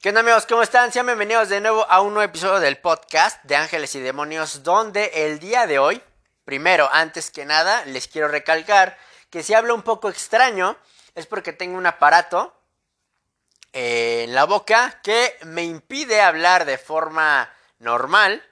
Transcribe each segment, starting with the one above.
¿Qué onda amigos? ¿Cómo están? Sean bienvenidos de nuevo a un nuevo episodio del podcast de Ángeles y Demonios, donde el día de hoy, primero, antes que nada, les quiero recalcar que si hablo un poco extraño es porque tengo un aparato eh, en la boca que me impide hablar de forma normal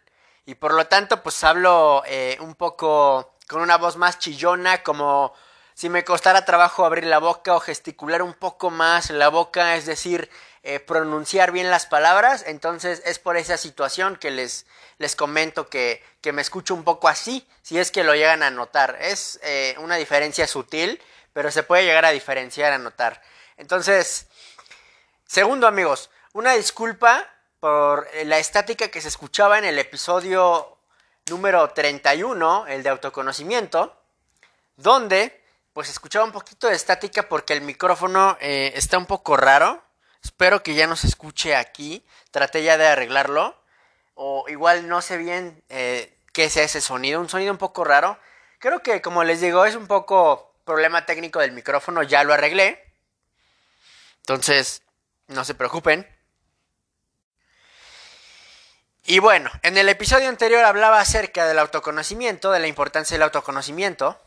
y por lo tanto pues hablo eh, un poco con una voz más chillona como si me costara trabajo abrir la boca o gesticular un poco más la boca, es decir, eh, pronunciar bien las palabras. Entonces es por esa situación que les, les comento que, que, me escucho un poco así, si es que lo llegan a notar. Es eh, una diferencia sutil, pero se puede llegar a diferenciar, a notar. Entonces, segundo amigos, una disculpa por la estática que se escuchaba en el episodio número 31, el de autoconocimiento, donde pues escuchaba un poquito de estática porque el micrófono eh, está un poco raro. Espero que ya no se escuche aquí. Traté ya de arreglarlo. O igual no sé bien eh, qué es ese sonido. Un sonido un poco raro. Creo que como les digo es un poco problema técnico del micrófono. Ya lo arreglé. Entonces no se preocupen. Y bueno, en el episodio anterior hablaba acerca del autoconocimiento, de la importancia del autoconocimiento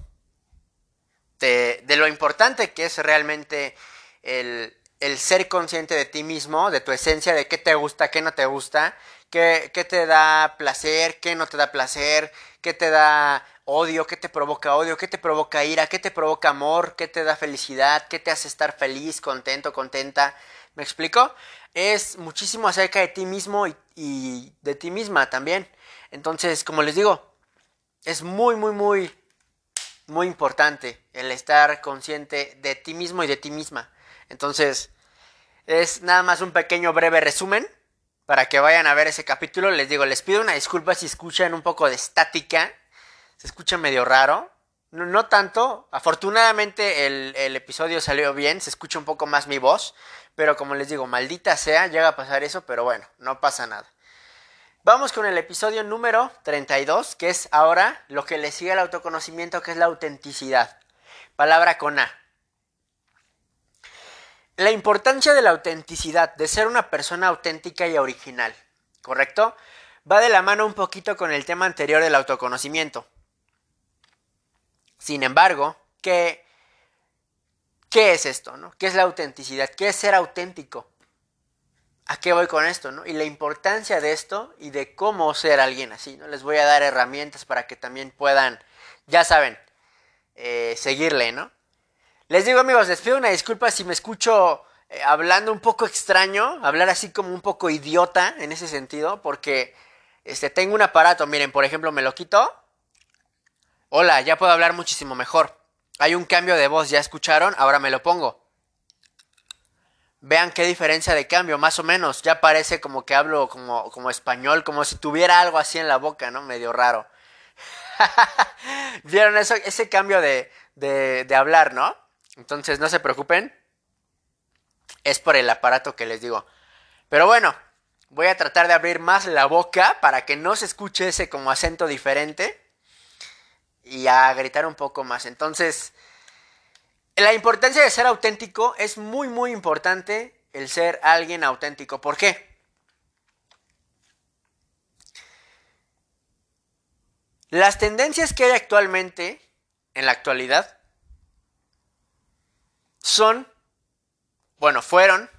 de, lo importante que es realmente el, ser consciente de ti mismo, de tu esencia, de qué te gusta, qué no te gusta, qué, qué te da placer, qué no te da placer, qué te da odio, qué te provoca odio, qué te provoca ira, qué te provoca amor, qué te da felicidad, qué te hace estar feliz, contento, contenta. ¿Me explico? Es muchísimo acerca de ti mismo y, y de ti misma también. Entonces, como les digo, es muy, muy, muy muy importante el estar consciente de ti mismo y de ti misma. Entonces, es nada más un pequeño breve resumen para que vayan a ver ese capítulo. Les digo, les pido una disculpa si escuchan un poco de estática. Se escucha medio raro. No, tanto. Afortunadamente el, el, episodio salió bien. Se escucha un poco más mi voz. Pero como les digo, maldita sea, llega a pasar eso. Pero bueno, no pasa nada. Vamos con el episodio número 32, que es ahora lo que le sigue al autoconocimiento, que es la autenticidad. Palabra con A. La importancia de la autenticidad, de ser una persona auténtica y original, ¿correcto? Va de la mano un poquito con el tema anterior del autoconocimiento. Sin embargo, ¿qué, qué es esto? No? ¿Qué es la autenticidad? ¿Qué es ser auténtico? ¿A qué voy con esto? ¿no? Y la importancia de esto y de cómo ser alguien así. ¿no? Les voy a dar herramientas para que también puedan, ya saben, eh, seguirle, ¿no? Les digo amigos, les pido una disculpa si me escucho eh, hablando un poco extraño, hablar así como un poco idiota en ese sentido, porque este, tengo un aparato, miren, por ejemplo, me lo quito. Hola, ya puedo hablar muchísimo mejor. Hay un cambio de voz, ¿ya escucharon? Ahora me lo pongo. Vean qué diferencia de cambio, más o menos. Ya parece como que hablo como, como español, como si tuviera algo así en la boca, ¿no? Medio raro. ¿Vieron eso? Ese cambio de, de, de hablar, ¿no? Entonces no se preocupen. Es por el aparato que les digo. Pero bueno, voy a tratar de abrir más la boca para que no se escuche ese como acento diferente. Y a gritar un poco más. Entonces, la importancia de ser auténtico es muy, muy importante el ser alguien auténtico. ¿Por qué? Las tendencias que hay actualmente, en la actualidad, son, bueno, fueron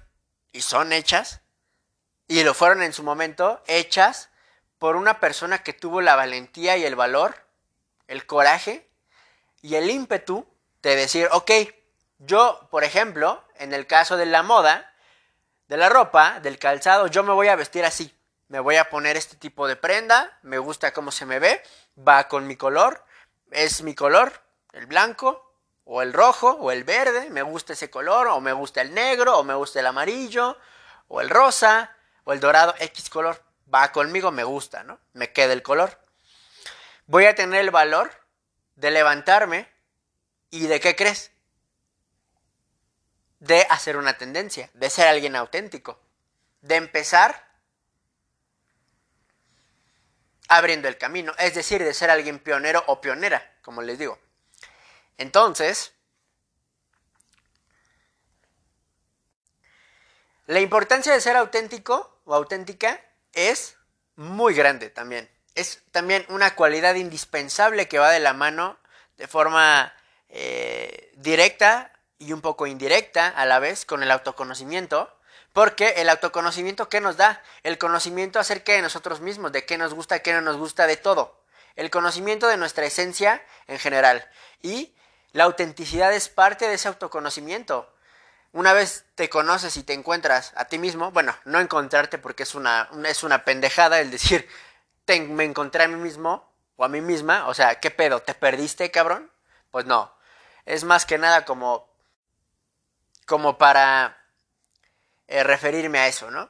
y son hechas, y lo fueron en su momento, hechas por una persona que tuvo la valentía y el valor, el coraje y el ímpetu de decir, ok, yo, por ejemplo, en el caso de la moda, de la ropa, del calzado, yo me voy a vestir así. Me voy a poner este tipo de prenda, me gusta cómo se me ve, va con mi color, es mi color, el blanco, o el rojo, o el verde, me gusta ese color, o me gusta el negro, o me gusta el amarillo, o el rosa, o el dorado, X color, va conmigo, me gusta, ¿no? Me queda el color. Voy a tener el valor de levantarme ¿Y de qué crees? De hacer una tendencia, de ser alguien auténtico, de empezar abriendo el camino, es decir, de ser alguien pionero o pionera, como les digo. Entonces, La importancia de ser auténtico o auténtica es muy grande también. Es también una cualidad indispensable que va de la mano de forma eh, directa y un poco indirecta a la vez con el autoconocimiento. Porque el autoconocimiento, ¿qué nos da? El conocimiento acerca de nosotros mismos, de qué nos gusta, qué no nos gusta, de todo. El conocimiento de nuestra esencia en general. Y la autenticidad es parte de ese autoconocimiento. Una vez te conoces y te encuentras a ti mismo, bueno, no encontrarte porque es una, es una pendejada el decir, me encontré a mí mismo o a mí misma, o sea, ¿qué pedo? ¿Te perdiste, cabrón? Pues no. Es más que nada como, como para eh, referirme a eso, ¿no?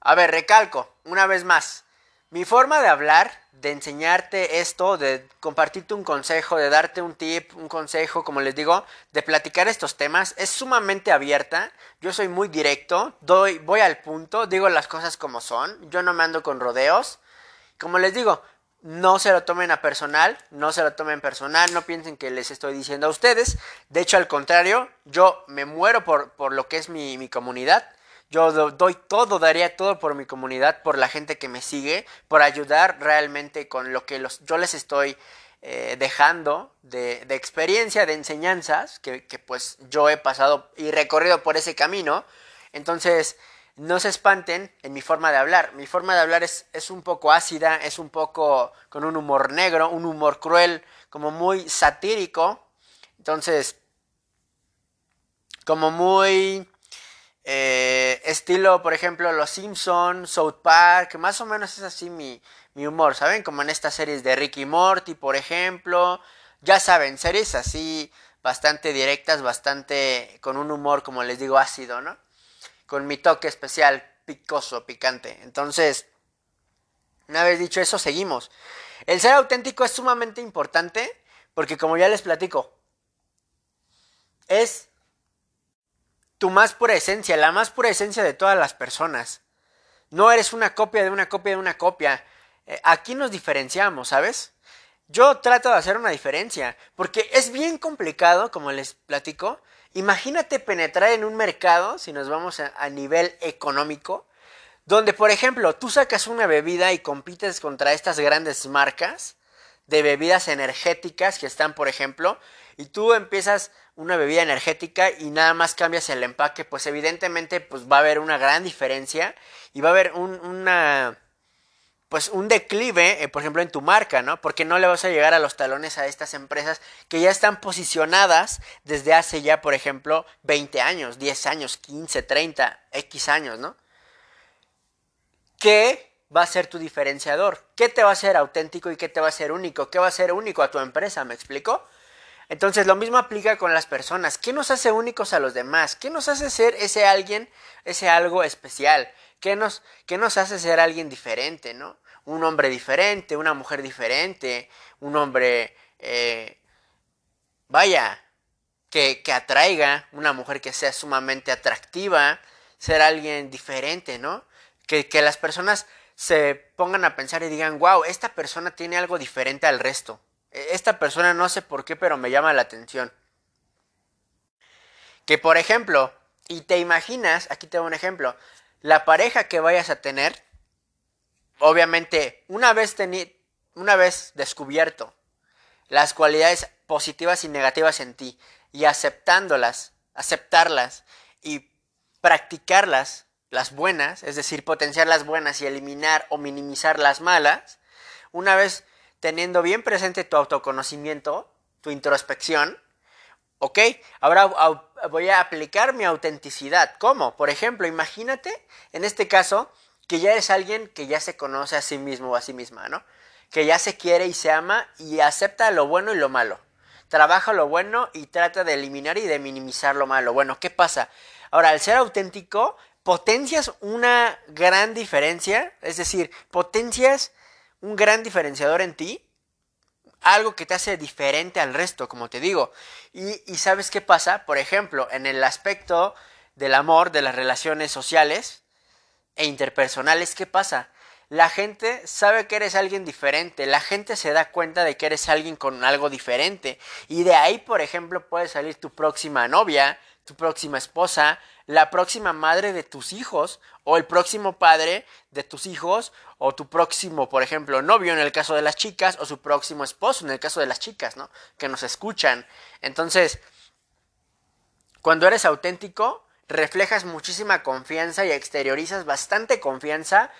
A ver, recalco, una vez más, mi forma de hablar, de enseñarte esto, de compartirte un consejo, de darte un tip, un consejo, como les digo, de platicar estos temas, es sumamente abierta. Yo soy muy directo, doy, voy al punto, digo las cosas como son, yo no me ando con rodeos. Como les digo, no se lo tomen a personal, no se lo tomen personal, no piensen que les estoy diciendo a ustedes. De hecho, al contrario, yo me muero por, por lo que es mi, mi comunidad. Yo doy todo, daría todo por mi comunidad, por la gente que me sigue, por ayudar realmente con lo que yo les estoy eh, dejando de, de, experiencia, de enseñanzas, que, pues yo he pasado y recorrido por ese camino. Entonces, no se espanten en mi forma de hablar. Mi forma de hablar es, un poco ácida, es un poco con un humor negro, un humor cruel, como muy satírico. Entonces, como muy eh, estilo, por ejemplo, Los Simpsons, South Park, más o menos es así mi, mi humor, ¿saben? Como en estas series de Ricky Morty, por ejemplo. Ya saben, series así bastante directas, bastante con un humor, como les digo, ácido, ¿no? con mi toque especial, picoso, picante. Entonces, una vez dicho eso, seguimos. El ser auténtico es sumamente importante porque como ya les platico, es tu más pura esencia, la más pura esencia de todas las personas. No eres una copia de una copia de una copia. Eh, aquí nos diferenciamos, ¿sabes? Yo trato de hacer una diferencia, porque es bien complicado, como les platico, Imagínate penetrar en un mercado, si nos vamos a, nivel económico, donde, por ejemplo, tú sacas una bebida y compites contra estas grandes marcas de bebidas energéticas que están, por ejemplo, y tú empiezas una bebida energética y nada más cambias el empaque, pues evidentemente pues va a haber una gran diferencia y va a haber un, una pues un declive, eh, por ejemplo, en tu marca, ¿no? Porque no le vas a llegar a los talones a estas empresas que ya están posicionadas desde hace ya, por ejemplo, 20 años, 10 años, 15, 30, X años, ¿no? ¿Qué va a ser tu diferenciador? ¿Qué te va a ser auténtico y qué te va a ser único? ¿Qué va a ser único a tu empresa? ¿Me explico? Entonces lo mismo aplica con las personas. ¿Qué nos hace únicos a los demás? ¿Qué nos hace ser ese alguien, ese algo especial? ¿Qué nos, qué nos hace ser alguien diferente, no? Un hombre diferente, una mujer diferente, un hombre, eh, vaya, que, que atraiga, una mujer que sea sumamente atractiva, ser alguien diferente, ¿no? Que, que las personas se pongan a pensar y digan, wow, esta persona tiene algo diferente al resto. Esta persona no sé por qué, pero me llama la atención. Que por ejemplo, y te imaginas, aquí tengo un ejemplo, la pareja que vayas a tener, obviamente, una vez, una vez descubierto las cualidades positivas y negativas en ti y aceptándolas, aceptarlas y practicarlas, las buenas, es decir, potenciar las buenas y eliminar o minimizar las malas, una vez teniendo bien presente tu autoconocimiento, tu introspección, ¿Ok? Ahora voy a aplicar mi autenticidad. ¿Cómo? Por ejemplo, imagínate, en este caso, que ya eres alguien que ya se conoce a sí mismo o a sí misma, ¿no? Que ya se quiere y se ama y acepta lo bueno y lo malo. Trabaja lo bueno y trata de eliminar y de minimizar lo malo. Bueno, ¿qué pasa? Ahora, al ser auténtico, potencias una gran diferencia, es decir, potencias un gran diferenciador en ti algo que te hace diferente al resto, como te digo. Y, y, sabes qué pasa, por ejemplo, en el aspecto del amor, de las relaciones sociales e interpersonales, ¿qué pasa? La gente sabe que eres alguien diferente, la gente se da cuenta de que eres alguien con algo diferente. Y de ahí, por ejemplo, puede salir tu próxima novia, tu próxima esposa, la próxima madre de tus hijos o el próximo padre de tus hijos o tu próximo, por ejemplo, novio en el caso de las chicas o su próximo esposo en el caso de las chicas, ¿no? Que nos escuchan. Entonces, cuando eres auténtico, reflejas muchísima confianza y exteriorizas bastante confianza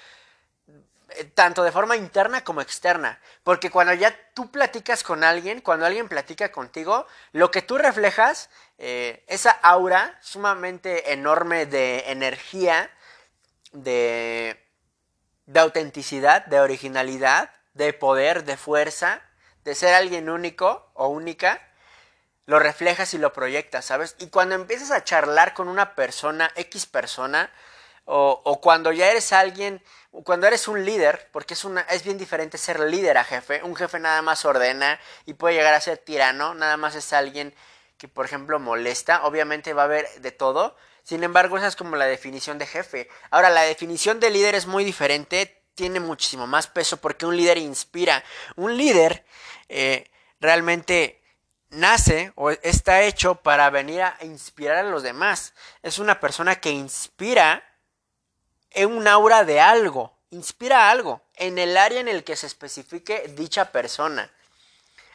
eh, tanto de forma interna como externa. Porque cuando ya tú platicas con alguien, cuando alguien platica contigo, lo que tú reflejas, eh, esa aura sumamente enorme de energía, de, de autenticidad, de originalidad, de poder, de fuerza, de ser alguien único o única, lo reflejas y lo proyectas, ¿sabes? Y cuando empiezas a charlar con una persona, X persona, o, o cuando ya eres alguien cuando eres un líder, porque es, una, es bien diferente ser líder a jefe, un jefe nada más ordena y puede llegar a ser tirano, nada más es alguien que, por ejemplo, molesta, obviamente va a haber de todo, sin embargo, esa es como la definición de jefe. Ahora, la definición de líder es muy diferente, tiene muchísimo más peso porque un líder inspira, un líder eh, realmente nace o está hecho para venir a inspirar a los demás, es una persona que inspira en un aura de algo, inspira algo en el área en el que se especifique dicha persona.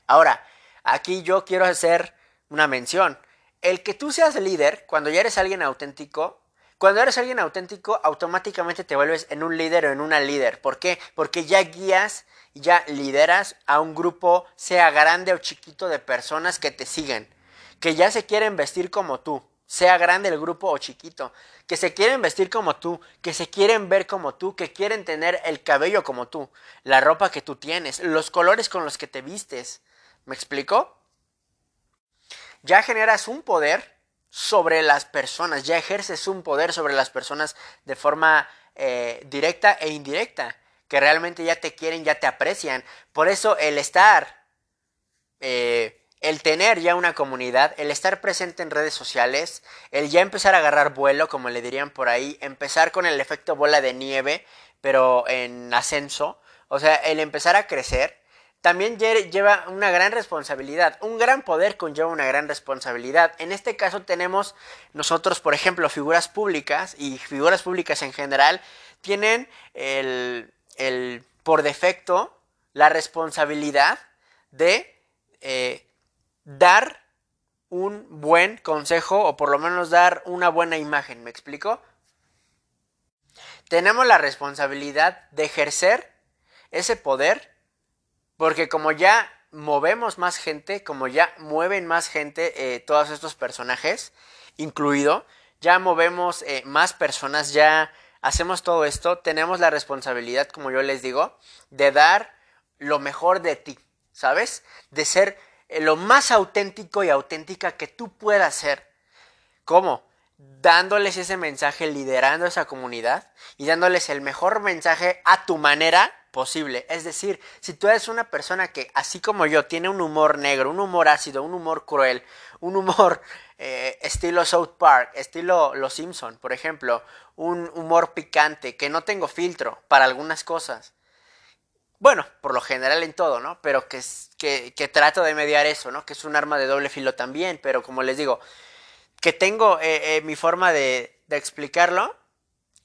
Ahora, aquí yo quiero hacer una mención. El que tú seas líder, cuando ya eres alguien auténtico, cuando eres alguien auténtico, automáticamente te vuelves en un líder o en una líder. ¿Por qué? Porque ya guías, ya lideras a un grupo, sea grande o chiquito, de personas que te siguen, que ya se quieren vestir como tú sea grande el grupo o chiquito, que se quieren vestir como tú, que se quieren ver como tú, que quieren tener el cabello como tú, la ropa que tú tienes, los colores con los que te vistes. ¿Me explico? Ya generas un poder sobre las personas, ya ejerces un poder sobre las personas de forma eh, directa e indirecta, que realmente ya te quieren, ya te aprecian. Por eso el estar... Eh, el tener ya una comunidad, el estar presente en redes sociales, el ya empezar a agarrar vuelo, como le dirían por ahí, empezar con el efecto bola de nieve, pero en ascenso, o sea, el empezar a crecer, también lleva una gran responsabilidad. Un gran poder conlleva una gran responsabilidad. En este caso tenemos nosotros, por ejemplo, figuras públicas y figuras públicas en general tienen el, el por defecto, la responsabilidad de eh, dar un buen consejo o por lo menos dar una buena imagen, ¿me explico? Tenemos la responsabilidad de ejercer ese poder porque como ya movemos más gente, como ya mueven más gente eh, todos estos personajes, incluido, ya movemos eh, más personas, ya hacemos todo esto, tenemos la responsabilidad, como yo les digo, de dar lo mejor de ti, ¿sabes? De ser eh, lo más auténtico y auténtica que tú puedas ser. ¿Cómo? Dándoles ese mensaje, liderando esa comunidad y dándoles el mejor mensaje a tu manera posible. Es decir, si tú eres una persona que, así como yo, tiene un humor negro, un humor ácido, un humor cruel, un humor eh, estilo South Park, estilo Los Simpson, por ejemplo, un humor picante, que no tengo filtro para algunas cosas, bueno, por lo general en todo, ¿no? Pero que, que, trato de mediar eso, ¿no? Que es un arma de doble filo también, pero como les digo, que tengo eh, eh, mi forma de explicarlo,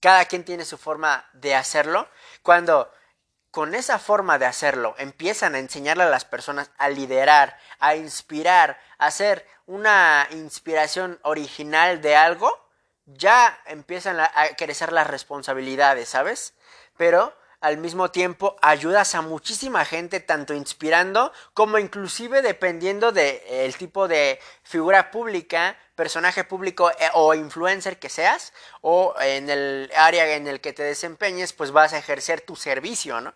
cada quien tiene su forma de hacerlo. Cuando con esa forma de hacerlo empiezan a enseñarle a las personas a liderar, a inspirar, a hacer una inspiración original de algo, ya empiezan a crecer las responsabilidades, ¿sabes? Pero al mismo tiempo ayudas a muchísima gente, tanto inspirando como inclusive dependiendo del de, tipo de figura pública, personaje público eh, o influencer que seas, o en el área en el que te desempeñes, pues vas a ejercer tu servicio, ¿no?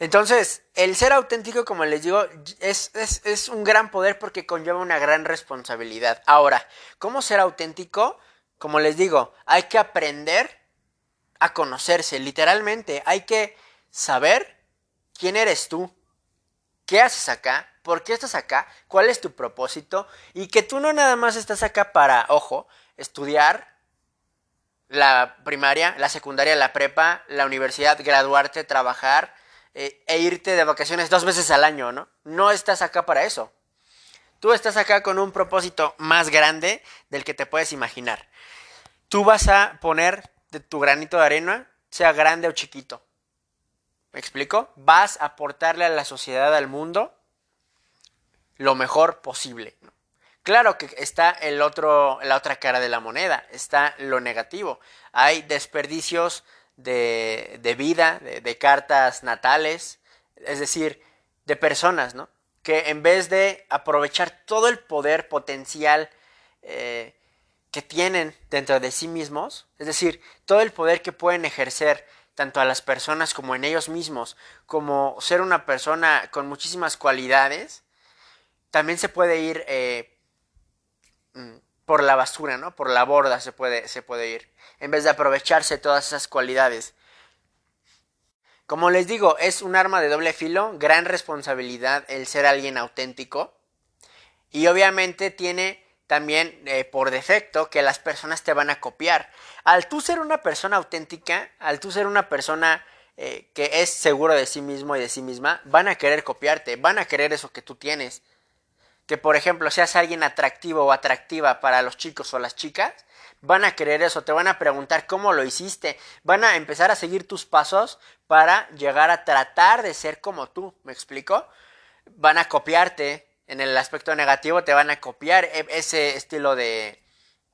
Entonces, el ser auténtico, como les digo, es, es, es un gran poder porque conlleva una gran responsabilidad. Ahora, ¿cómo ser auténtico? Como les digo, hay que aprender a conocerse, literalmente. Hay que saber quién eres tú, qué haces acá, por qué estás acá, cuál es tu propósito y que tú no nada más estás acá para, ojo, estudiar la primaria, la secundaria, la prepa, la universidad, graduarte, trabajar eh, e irte de vacaciones dos veces al año, ¿no? No estás acá para eso. Tú estás acá con un propósito más grande del que te puedes imaginar. Tú vas a poner de tu granito de arena, sea grande o chiquito. ¿Me explico? Vas a aportarle a la sociedad, al mundo, lo mejor posible. Claro que está el otro, la otra cara de la moneda, está lo negativo. Hay desperdicios de, de vida, de, cartas natales, es decir, de personas, ¿no? Que en vez de aprovechar todo el poder potencial eh, que tienen dentro de sí mismos, es decir, todo el poder que pueden ejercer tanto a las personas como en ellos mismos, como ser una persona con muchísimas cualidades, también se puede ir eh, mm, por la basura, ¿no? Por la borda se puede, se puede ir, en vez de aprovecharse todas esas cualidades. Como les digo, es un arma de doble filo, gran responsabilidad el ser alguien auténtico y obviamente tiene también eh, por defecto que las personas te van a copiar. Al tú ser una persona auténtica, al tú ser una persona eh, que es seguro de sí mismo y de sí misma, van a querer copiarte, van a querer eso que tú tienes. Que por ejemplo seas alguien atractivo o atractiva para los chicos o las chicas, van a querer eso, te van a preguntar cómo lo hiciste, van a empezar a seguir tus pasos para llegar a tratar de ser como tú, ¿me explico? Van a copiarte, en el aspecto negativo te van a copiar e, ese estilo de,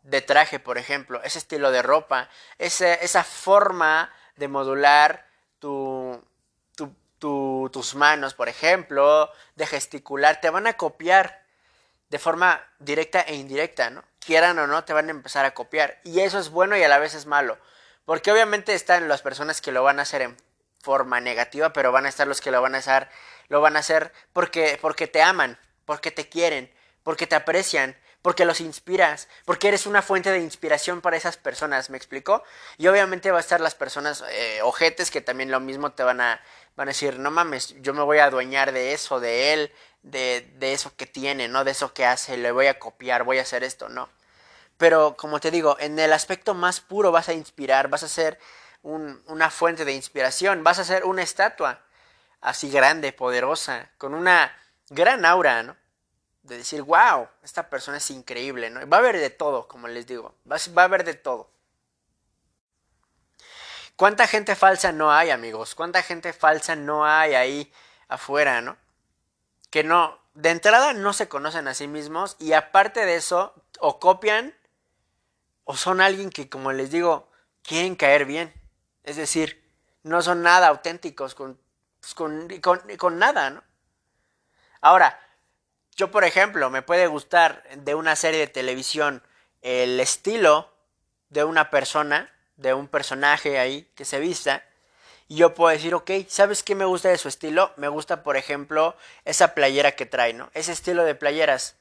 de traje, por ejemplo, ese estilo de ropa, esa forma de modular tu, tu, tus manos, por ejemplo, de gesticular, te van a copiar de forma directa e indirecta, ¿no? Quieran o no, te van a empezar a copiar. Y eso es bueno y a la vez es malo. Porque obviamente están las personas que lo van a hacer en forma negativa, pero van a estar los que lo van a hacer, lo van a hacer porque, porque te aman, porque te quieren, porque te aprecian, porque los inspiras, porque eres una fuente de inspiración para esas personas, ¿me explico? Y obviamente va a estar las personas eh, ojetes que también lo mismo te van a, van a decir, no mames, yo me voy a adueñar de eso, de él, de, de eso que tiene, ¿no? De eso que hace, le voy a copiar, voy a hacer esto, no. Pero como te digo, en el aspecto más puro vas a inspirar, vas a ser un, una fuente de inspiración, vas a ser una estatua así grande, poderosa, con una gran aura, ¿no? De decir, wow, esta persona es increíble, ¿no? Va a haber de todo, como les digo, va, a haber de todo. ¿Cuánta gente falsa no hay, amigos? ¿Cuánta gente falsa no hay ahí afuera, ¿no? Que no, de entrada no se conocen a sí mismos y aparte de eso, o copian o son alguien que, como les digo, quieren caer bien. Es decir, no son nada auténticos con, pues, con, con, con nada, ¿no? Ahora, yo por ejemplo, me puede gustar de una serie de televisión el estilo de una persona, de un personaje ahí que se vista, y yo puedo decir, ok, ¿sabes qué me gusta de su estilo? Me gusta, por ejemplo, esa playera que trae, ¿no? Ese estilo de playeras.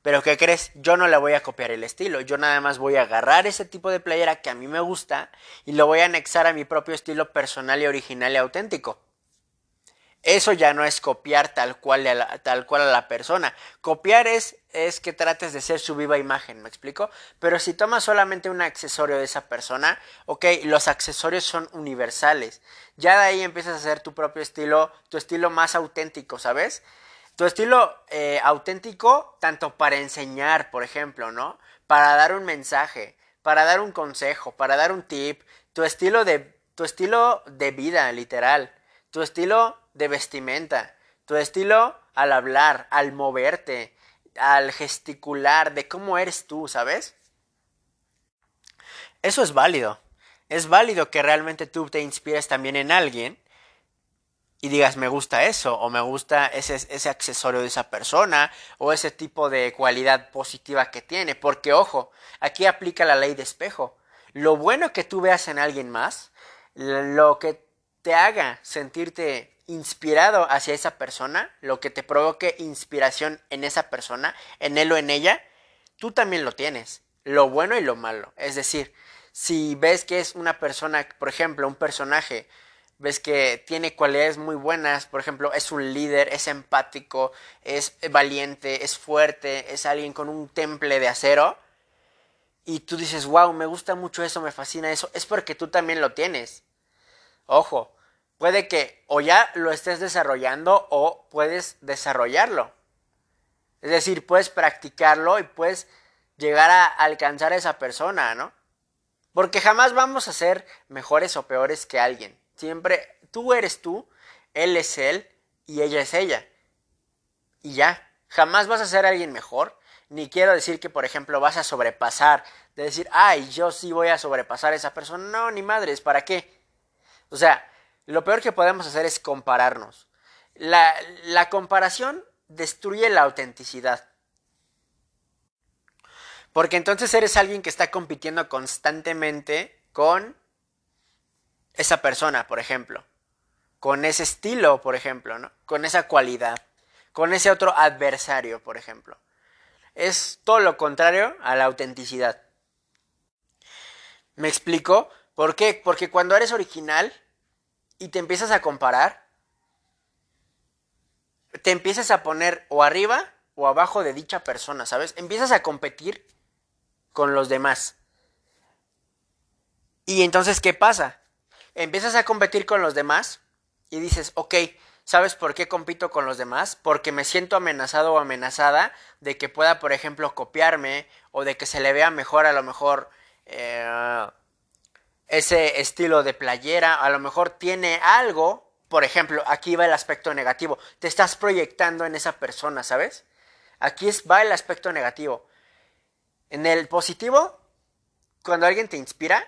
Pero ¿qué crees? Yo no le voy a copiar el estilo, yo nada más voy a agarrar ese tipo de playera que a mí me gusta y lo voy a anexar a mi propio estilo personal y original y auténtico. Eso ya no es copiar tal cual a la, tal cual a la persona. Copiar es, es que trates de ser su viva imagen, ¿me explico? Pero si tomas solamente un accesorio de esa persona, ok, los accesorios son universales. Ya de ahí empiezas a hacer tu propio estilo, tu estilo más auténtico, ¿sabes? Tu estilo eh, auténtico, tanto para enseñar, por ejemplo, ¿no? Para dar un mensaje, para dar un consejo, para dar un tip, tu estilo de, tu estilo de vida, literal, tu estilo de vestimenta, tu estilo al hablar, al moverte, al gesticular, de cómo eres tú, ¿sabes? Eso es válido. Es válido que realmente tú te inspires también en alguien y digas me gusta eso o me gusta ese, ese accesorio de esa persona o ese tipo de cualidad positiva que tiene. Porque ojo, aquí aplica la ley de espejo. Lo bueno que tú veas en alguien más, lo que te haga sentirte inspirado hacia esa persona, lo que te provoque inspiración en esa persona, en él o en ella, tú también lo tienes, lo bueno y lo malo. Es decir, si ves que es una persona, por ejemplo, un personaje, ves que tiene cualidades muy buenas, por ejemplo, es un líder, es empático, es valiente, es fuerte, es alguien con un temple de acero, y tú dices, wow, me gusta mucho eso, me fascina eso, es porque tú también lo tienes. Ojo, puede que o ya lo estés desarrollando o puedes desarrollarlo. Es decir, puedes practicarlo y puedes llegar a alcanzar a esa persona, ¿no? Porque jamás vamos a ser mejores o peores que alguien. Siempre tú eres tú, él es él y ella es ella. Y ya, jamás vas a ser alguien mejor. Ni quiero decir que, por ejemplo, vas a sobrepasar, de decir, ay, yo sí voy a sobrepasar a esa persona. No, ni madres, ¿para qué? O sea, lo peor que podemos hacer es compararnos. La, comparación destruye la autenticidad. Porque entonces eres alguien que está compitiendo constantemente con esa persona, por ejemplo. Con ese estilo, por ejemplo. Con esa cualidad. Con ese otro adversario, por ejemplo. Es todo lo contrario a la autenticidad. ¿Me explico? ¿Por qué? Porque cuando eres original y te empiezas a comparar, te empiezas a poner o arriba o abajo de dicha persona, ¿sabes? Empiezas a competir con los demás. Y entonces, ¿qué pasa? Empiezas a competir con los demás y dices, ok, ¿sabes por qué compito con los demás? Porque me siento amenazado o amenazada de que pueda, por ejemplo, copiarme o de que se le vea mejor a lo mejor eh, ese estilo de playera, a lo mejor tiene algo por ejemplo, aquí va el aspecto negativo. Te estás proyectando en esa persona, ¿sabes? Aquí va el aspecto negativo. En el positivo, cuando alguien te inspira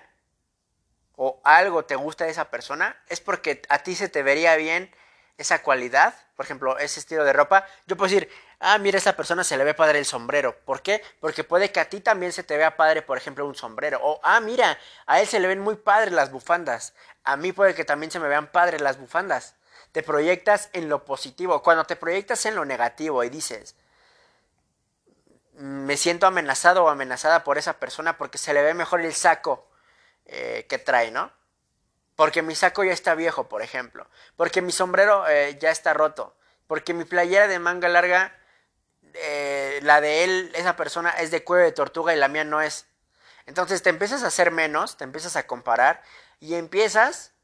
o algo te gusta de esa persona, es porque a ti se te vería bien esa cualidad, por ejemplo, ese estilo de ropa. Yo puedo decir, ah, mira, a esa persona se le ve padre el sombrero. ¿Por qué? Porque puede que a ti también se te vea padre, por ejemplo, un sombrero. O, ah, mira, a él se le ven muy padres las bufandas. A mí puede que también se me vean padres las bufandas. Te proyectas en lo positivo. Cuando te proyectas en lo negativo y dices, me siento amenazado o amenazada por esa persona porque se le ve mejor el saco eh, que trae, ¿no? Porque mi saco ya está viejo, por ejemplo. Porque mi sombrero eh, ya está roto. Porque mi playera de manga larga eh, la de él, esa persona, es de cuello de tortuga y la mía no es. Entonces te empiezas a hacer menos, te empiezas a comparar y empiezas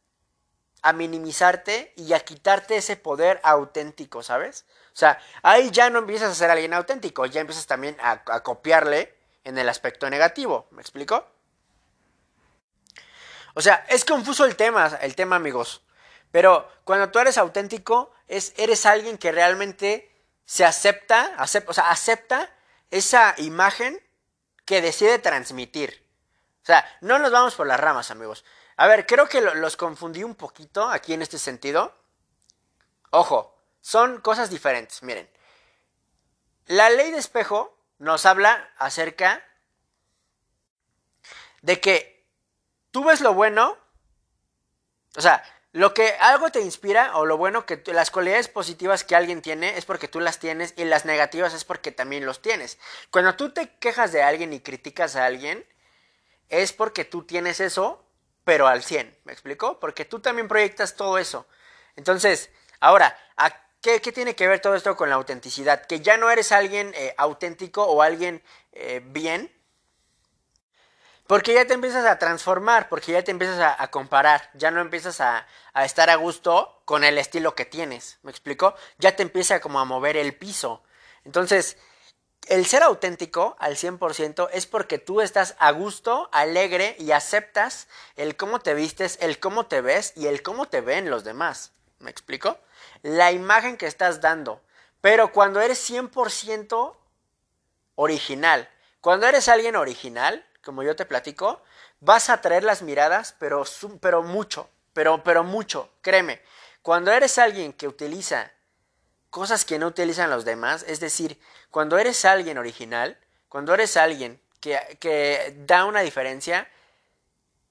a minimizarte y a quitarte ese poder auténtico, ¿sabes? O sea, ahí ya no empiezas a ser alguien auténtico, ya empiezas también a, a copiarle en el aspecto negativo, ¿me explico? O sea, es confuso el tema, el tema, amigos. Pero cuando tú eres auténtico, es, eres alguien que realmente se acepta, acepta, o sea, acepta esa imagen que decide transmitir. O sea, no nos vamos por las ramas, amigos. A ver, creo que los confundí un poquito aquí en este sentido. Ojo, son cosas diferentes. Miren, la ley de espejo nos habla acerca de que tú ves lo bueno, o sea, lo que algo te inspira o lo bueno que las cualidades positivas que alguien tiene es porque tú las tienes y las negativas es porque también los tienes. Cuando tú te quejas de alguien y criticas a alguien es porque tú tienes eso, pero al 100, ¿me explico? Porque tú también proyectas todo eso. Entonces, ahora, qué, tiene que ver todo esto con la autenticidad? Que ya no eres alguien eh, auténtico o alguien eh, bien, porque ya te empiezas a transformar, porque ya te empiezas a, comparar, ya no empiezas a, a, estar a gusto con el estilo que tienes, ¿me explico? Ya te empieza como a mover el piso. Entonces, el ser auténtico al 100% es porque tú estás a gusto, alegre y aceptas el cómo te vistes, el cómo te ves y el cómo te ven los demás. ¿Me explico? La imagen que estás dando. Pero cuando eres 100% original, cuando eres alguien original, como yo te platico, vas a atraer las miradas, pero, pero mucho, pero, pero mucho, créeme. Cuando eres alguien que utiliza cosas que no utilizan los demás, es decir, cuando eres alguien original, cuando eres alguien que, que da una diferencia,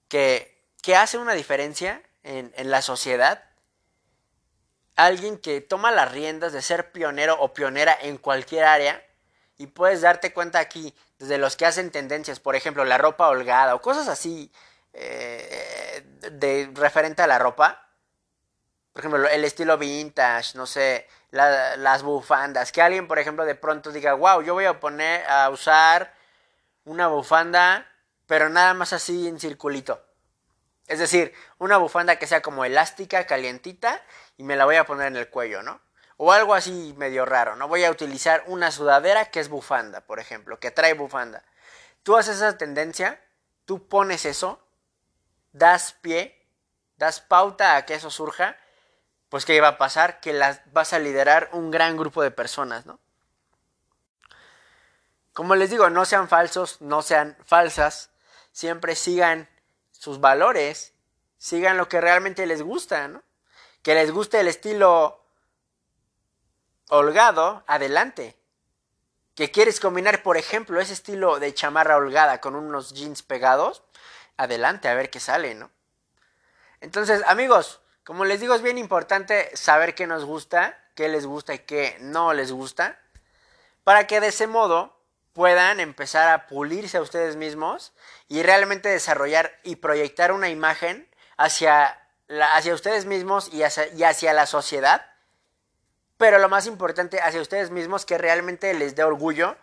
que, que hace una diferencia en, en la sociedad, alguien que toma las riendas de ser pionero o pionera en cualquier área, y puedes darte cuenta aquí desde los que hacen tendencias, por ejemplo, la ropa holgada o cosas así eh, de referente a la ropa. Por ejemplo, el estilo vintage, no sé, las bufandas. Que alguien, por ejemplo, de pronto diga, wow, yo voy a poner a usar una bufanda, pero nada más así en circulito. Es decir, una bufanda que sea como elástica, calientita, y me la voy a poner en el cuello, ¿no? O algo así medio raro, ¿no? Voy a utilizar una sudadera que es bufanda, por ejemplo, que trae bufanda. Tú haces esa tendencia, tú pones eso, das pie, das pauta a que eso surja, pues ¿qué va a pasar? Que las, vas a liderar un gran grupo de personas, ¿no? Como les digo, no sean falsos, no sean falsas, siempre sigan sus valores, sigan lo que realmente les gusta, ¿no? Que les guste el estilo holgado, adelante. Que quieres combinar, por ejemplo, ese estilo de chamarra holgada con unos jeans pegados, adelante, a ver qué sale, ¿no? Entonces, amigos, como les digo, es bien importante saber qué nos gusta, qué les gusta y qué no les gusta, para que de ese modo puedan empezar a pulirse a ustedes mismos y realmente desarrollar y proyectar una imagen hacia, hacia ustedes mismos y hacia, y hacia la sociedad, pero lo más importante, hacia ustedes mismos, que realmente les dé orgullo,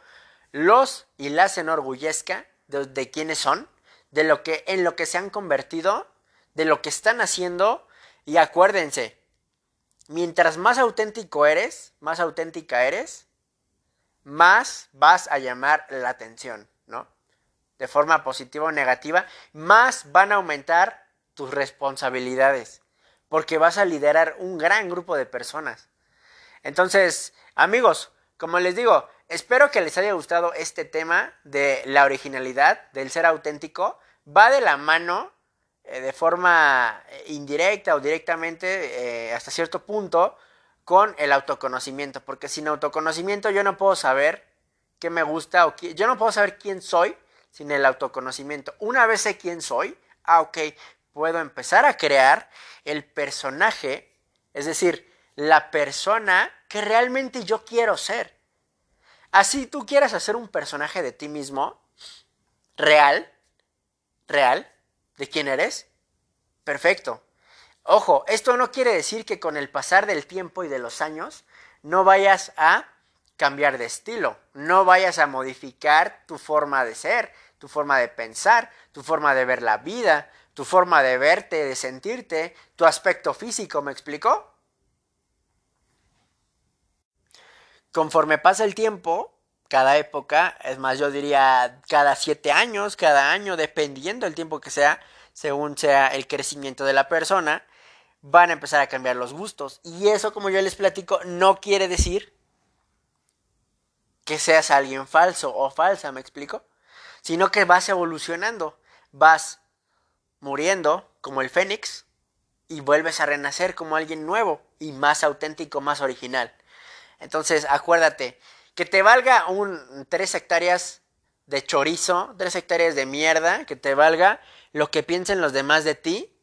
los y las enorgullezca de, de quiénes son, de lo que, en lo que se han convertido, de lo que están haciendo, y acuérdense, mientras más auténtico eres, más auténtica eres, más vas a llamar la atención, ¿no? De forma positiva o negativa, más van a aumentar tus responsabilidades, porque vas a liderar un gran grupo de personas. Entonces, amigos, como les digo, espero que les haya gustado este tema de la originalidad, del ser auténtico. Va de la mano eh, de forma eh, indirecta o directamente eh, hasta cierto punto con el autoconocimiento, porque sin autoconocimiento yo no puedo saber qué me gusta o qué, yo no puedo saber quién soy sin el autoconocimiento. Una vez sé quién soy, ah, ok, puedo empezar a crear el personaje, es decir, la persona que realmente yo quiero ser. Así tú quieras hacer un personaje de ti mismo, real, real, de quién eres, perfecto. Ojo, esto no quiere decir que con el pasar del tiempo y de los años no vayas a cambiar de estilo, no vayas a modificar tu forma de ser, tu forma de pensar, tu forma de ver la vida, tu forma de verte, de sentirte, tu aspecto físico, ¿me explicó? Conforme pasa el tiempo, cada época, es más, yo diría cada siete años, cada año, dependiendo del tiempo que sea, según sea el crecimiento de la persona, van a empezar a cambiar los gustos. Y eso, como yo les platico, no quiere decir que seas alguien falso o falsa, ¿me explico? Sino que vas evolucionando, vas muriendo como el fénix y vuelves a renacer como alguien nuevo y más auténtico, más original. Entonces, acuérdate, que te valga un 3 hectáreas de chorizo, 3 hectáreas de mierda, que te valga lo que piensen los demás de ti,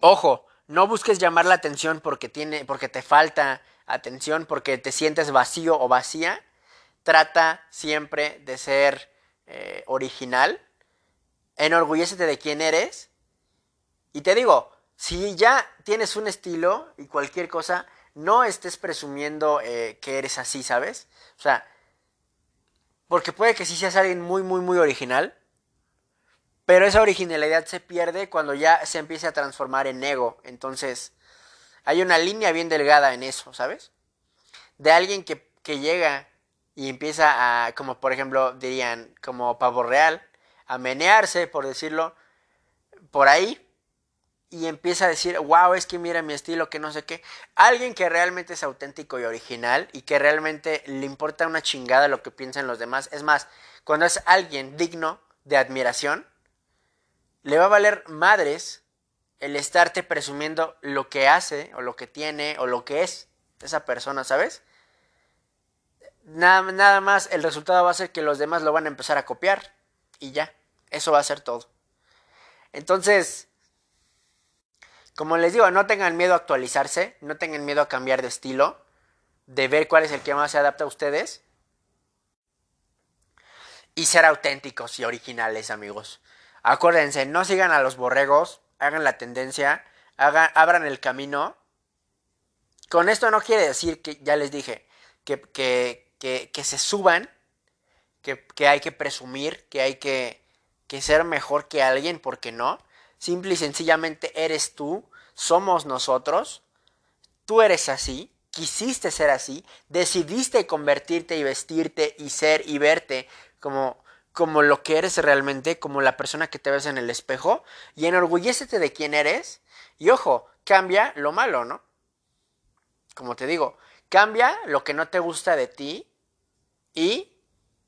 Ojo, no busques llamar la atención porque, tiene, porque te falta atención, porque te sientes vacío o vacía. Trata siempre de ser eh, original. Enorgullécete de quién eres. Y te digo, si ya tienes un estilo y cualquier cosa, no estés presumiendo eh, que eres así, ¿sabes? O sea, porque puede que sí seas alguien muy, muy, muy original, pero esa originalidad se pierde cuando ya se empieza a transformar en ego. Entonces, hay una línea bien delgada en eso, ¿sabes? De alguien que, que llega y empieza a, como por ejemplo dirían, como pavo real, a menearse, por decirlo, por ahí, y empieza a decir, wow, es que mira mi estilo, que no sé qué. Alguien que realmente es auténtico y original y que realmente le importa una chingada lo que piensan los demás. Es más, cuando es alguien digno de admiración, le va a valer madres el estarte presumiendo lo que hace o lo que tiene o lo que es esa persona, ¿sabes? Nada, nada más el resultado va a ser que los demás lo van a empezar a copiar y ya, eso va a ser todo. Entonces, como les digo, no tengan miedo a actualizarse, no tengan miedo a cambiar de estilo, de ver cuál es el que más se adapta a ustedes y ser auténticos y originales, amigos. Acuérdense, no sigan a los borregos, hagan la tendencia, hagan, abran el camino. Con esto no quiere decir que, ya les dije, que, que, que, que se suban, que, hay que presumir, que hay que, que ser mejor que alguien, porque no. Simple y sencillamente eres tú, somos nosotros. tú eres así, quisiste ser así, decidiste convertirte y vestirte y ser y verte como como lo que eres realmente, como la persona que te ves en el espejo, y enorgullécete de quién eres, y ojo, cambia lo malo, ¿no? Como te digo, cambia lo que no te gusta de ti y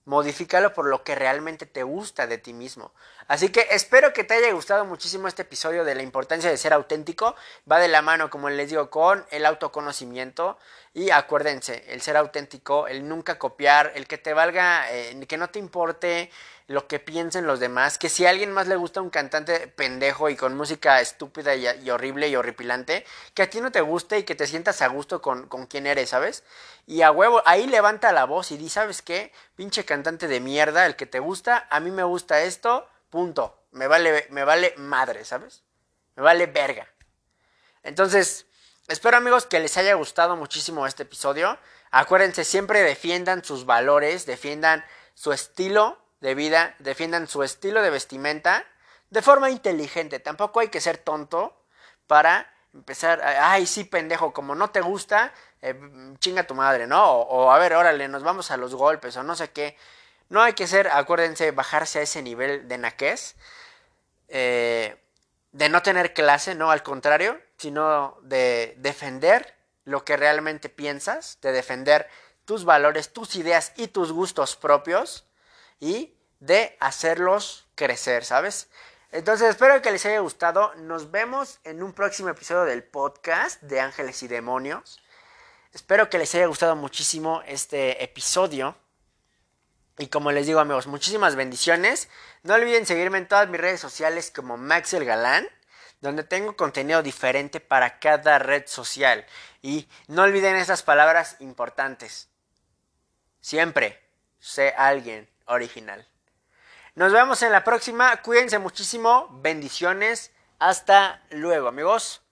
modifícalo por lo que realmente te gusta de ti mismo. Así que espero que te haya gustado muchísimo este episodio de la importancia de ser auténtico. Va de la mano, como les digo, con el autoconocimiento. Y acuérdense, el ser auténtico, el nunca copiar, el que te valga, eh, que no te importe lo que piensen los demás, que si a alguien más le gusta un cantante pendejo y con música estúpida y, horrible y horripilante, que a ti no te guste y que te sientas a gusto con, con quien eres, ¿sabes? Y a huevo, ahí levanta la voz y di, ¿sabes qué? Pinche cantante de mierda, el que te gusta, a mí me gusta esto, punto. Me vale, me vale madre, ¿sabes? Me vale verga. Entonces, espero amigos que les haya gustado muchísimo este episodio. Acuérdense, siempre defiendan sus valores, defiendan su estilo de vida, defiendan su estilo de vestimenta de forma inteligente. Tampoco hay que ser tonto para empezar, ay, sí, pendejo, como no te gusta, eh, chinga tu madre, ¿no? O, a ver, órale, nos vamos a los golpes o no sé qué. No hay que ser, acuérdense, bajarse a ese nivel de naquez, eh, de no tener clase, no, al contrario, sino de defender lo que realmente piensas, de defender tus valores, tus ideas y tus gustos propios y de hacerlos crecer, ¿sabes? Entonces espero que les haya gustado. Nos vemos en un próximo episodio del podcast de Ángeles y Demonios. Espero que les haya gustado muchísimo este episodio. Y como les digo amigos, muchísimas bendiciones. No olviden seguirme en todas mis redes sociales como Maxel Galán, donde tengo contenido diferente para cada red social. Y no olviden esas palabras importantes. Siempre sé alguien original. Nos vemos en la próxima. Cuídense muchísimo. Bendiciones. Hasta luego, amigos.